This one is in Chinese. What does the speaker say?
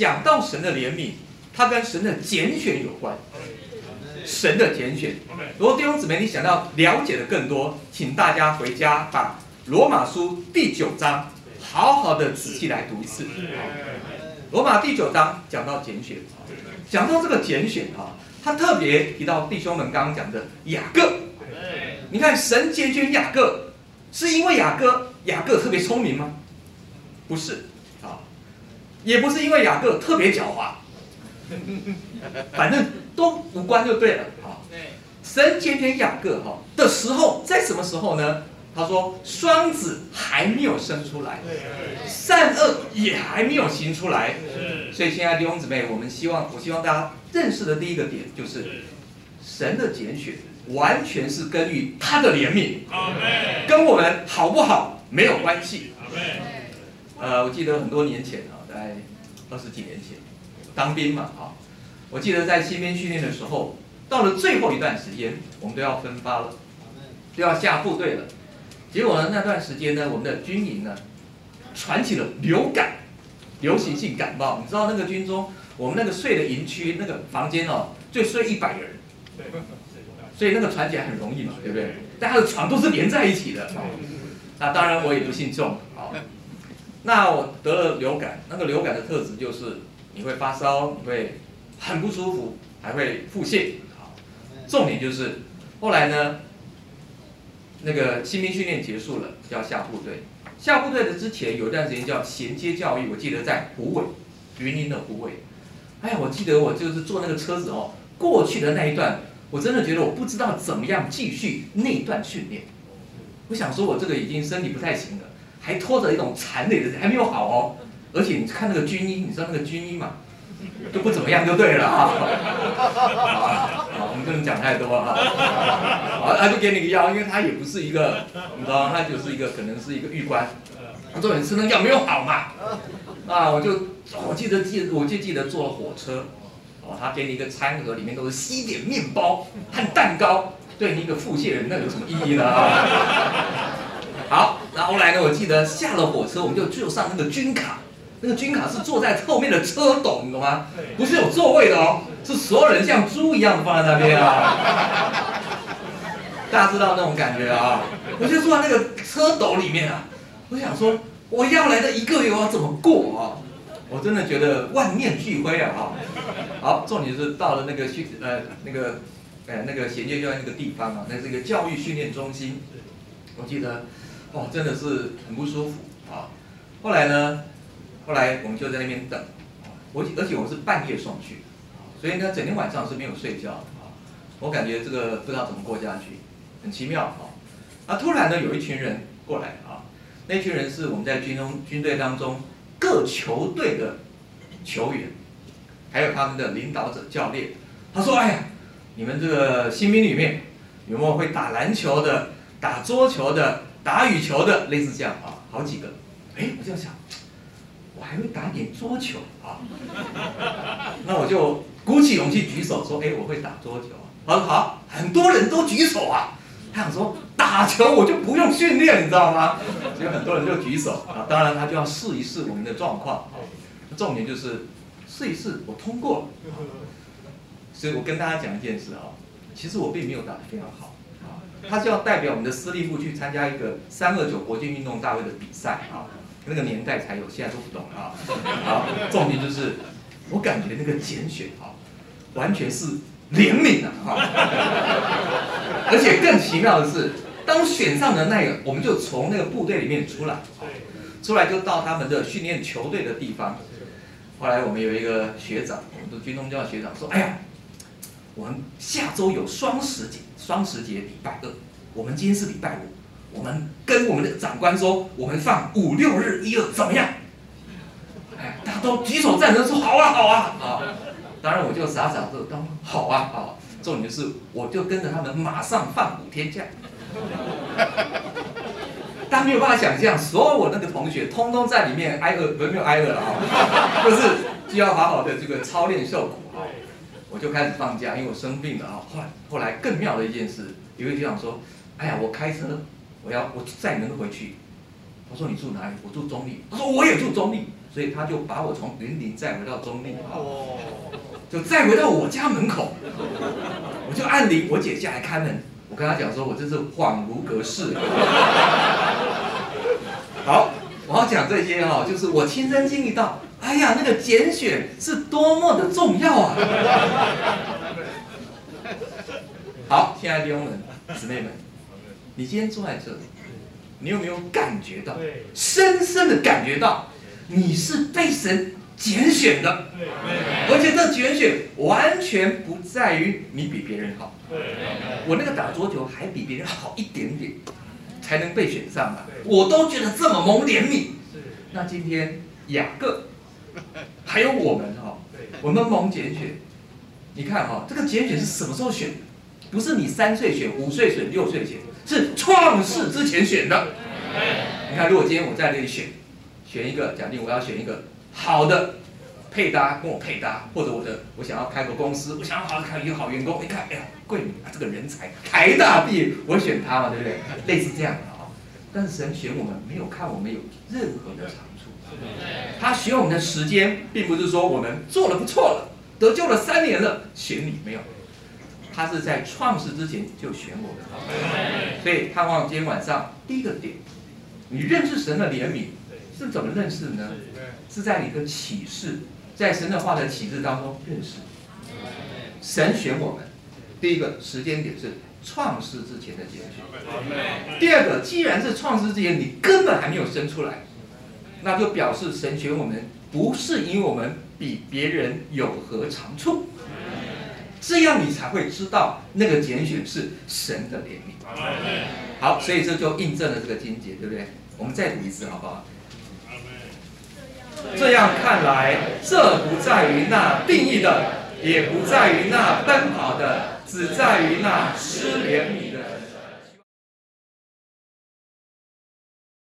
讲到神的怜悯，它跟神的拣选有关。神的拣选，如果弟兄姊妹你想要了解的更多，请大家回家把罗马书第九章好好的仔细来读一次。罗马第九章讲到拣选，讲到这个拣选啊，他特别提到弟兄们刚刚讲的雅各。你看神拣选雅各，是因为雅各雅各特别聪明吗？不是啊，也不是因为雅各特别狡猾，反正都无关就对了啊。神拣选雅各哈的时候，在什么时候呢？他说双子还没有生出来，善恶也还没有行出来。所以，亲爱的弟兄姊妹，我们希望，我希望大家认识的第一个点就是，神的拣选完全是根据他的怜悯，跟我们好不好没有关系。呃，我记得很多年前啊，在二十几年前当兵嘛，哈，我记得在新兵训练的时候，到了最后一段时间，我们都要分发了，都要下部队了。结果呢，那段时间呢，我们的军营呢，传起了流感，流行性感冒。你知道那个军中，我们那个睡的营区那个房间哦，就睡一百人，所以那个传起来很容易嘛，对不对？大家的床都是连在一起的。那当然我也不信中，好。那我得了流感，那个流感的特质就是你会发烧，你会很不舒服，还会腹泻。好，重点就是后来呢。那个新兵训练结束了，要下部队。下部队的之前有一段时间叫衔接教育，我记得在湖尾，云林的湖尾。哎呀，我记得我就是坐那个车子哦，过去的那一段，我真的觉得我不知道怎么样继续那段训练。我想说，我这个已经身体不太行了，还拖着一种残累的，还没有好哦。而且你看那个军医，你知道那个军医嘛？就不怎么样就对了啊，好，我们不能讲太多哈，好，他就给你个药，因为他也不是一个，你知道，他就是一个可能是一个玉官，他说你吃那药没有好嘛，啊，我就我记得记，我就记得坐火车，哦，他给你一个餐盒，里面都是西点面包和蛋糕，对你一个腹泻人那有什么意义呢啊？好，后来呢，我记得下了火车，我们就就上那个军卡。那个军卡是坐在后面的车斗，你懂吗？不是有座位的哦，是所有人像猪一样放在那边啊。大家知道那种感觉啊？我就坐在那个车斗里面啊，我想说，我要来的一个月我要怎么过啊？我真的觉得万念俱灰啊！哈，好，重点是到了那个训呃那个呃那个衔接教育那个地方啊，那是一个教育训练中心。我记得，哇，真的是很不舒服啊。后来呢？后来我们就在那边等，我而且我是半夜送去，所以呢整天晚上是没有睡觉的啊。我感觉这个不知道怎么过下去，很奇妙啊。啊，突然呢有一群人过来啊，那群人是我们在军中军队当中各球队的球员，还有他们的领导者教练。他说：“哎呀，你们这个新兵里面有没有会打篮球的、打桌球的、打羽球的，类似这样啊？好几个。”哎，我就想。我还会打点桌球啊，那我就鼓起勇气举手说：“哎，我会打桌球。”他说：“好，很多人都举手啊。”他想说：“打球我就不用训练，你知道吗？”所以很多人就举手啊。当然，他就要试一试我们的状况啊。重点就是试一试，我通过了。所以我跟大家讲一件事啊，其实我并没有打得非常好。他就要代表我们的私立部去参加一个三二九国际运动大会的比赛啊。那个年代才有，现在都不懂啊。好，重点就是，我感觉那个拣选啊，完全是怜悯啊。哈。而且更奇妙的是，当选上的那个，我们就从那个部队里面出来，出来就到他们的训练球队的地方。后来我们有一个学长，我们的军中教学长说：“哎呀，我们下周有双十节，双十节礼拜二，我们今天是礼拜五。”我们跟我们的长官说，我们放五六日一二怎么样？大家都举手赞成说好啊好啊啊！当然我就傻傻的当好啊好。重点是我就跟着他们马上放五天假。大家没有办法想象，所有我那个同学通通在里面挨饿，没有挨饿了啊，就是就要好好的这个操练受苦啊。我就开始放假，因为我生病了啊。后来后来更妙的一件事，有位局长说，哎呀，我开车。我要我载你们回去。他说你住哪里？我住中立。他说我也住中立。所以他就把我从云林载回到中立，就载回到我家门口，我就按铃，我姐下来开门，我跟他讲说，我真是恍如隔世。好，我要讲这些哈，就是我亲身经历到，哎呀，那个拣选是多么的重要啊！好，亲爱的弟兄们、姊妹们，你今天坐在这里，你有没有感觉到，深深的感觉到，你是被神拣选的？而且这拣选完全不在于你比别人好。我那个打桌球还比别人好一点点，才能被选上嘛。我都觉得这么蒙怜悯。那今天雅各，还有我们哈，我们蒙拣选，你看哈，这个拣选是什么时候选的？不是你三岁选、五岁选、六岁选，是创世之前选的。你看，如果今天我在这里选，选一个，假定我要选一个好的配搭，跟我配搭，或者我的我想要开个公司，我想要好好开一个好员工，一看，哎呀，贵啊，这个人才，台大毕业，我选他嘛，对不对？类似这样的啊。但是神选我们，没有看我们有任何的长处，他选我们的时间，并不是说我们做了不错了，得救了三年了，选你没有。他是在创世之前就选我们，所以盼望今天晚上第一个点，你认识神的怜悯是怎么认识呢？是在你的启示，在神的话的启示当中认识。神选我们，第一个时间点是创世之前的结局。第二个，既然是创世之前，你根本还没有生出来，那就表示神选我们不是因为我们比别人有何长处。这样你才会知道那个拣选是神的怜悯。好，所以这就印证了这个经节，对不对？我们再读一次，好不好？这样看来，这不在于那定义的，也不在于那奔跑的，只在于那失联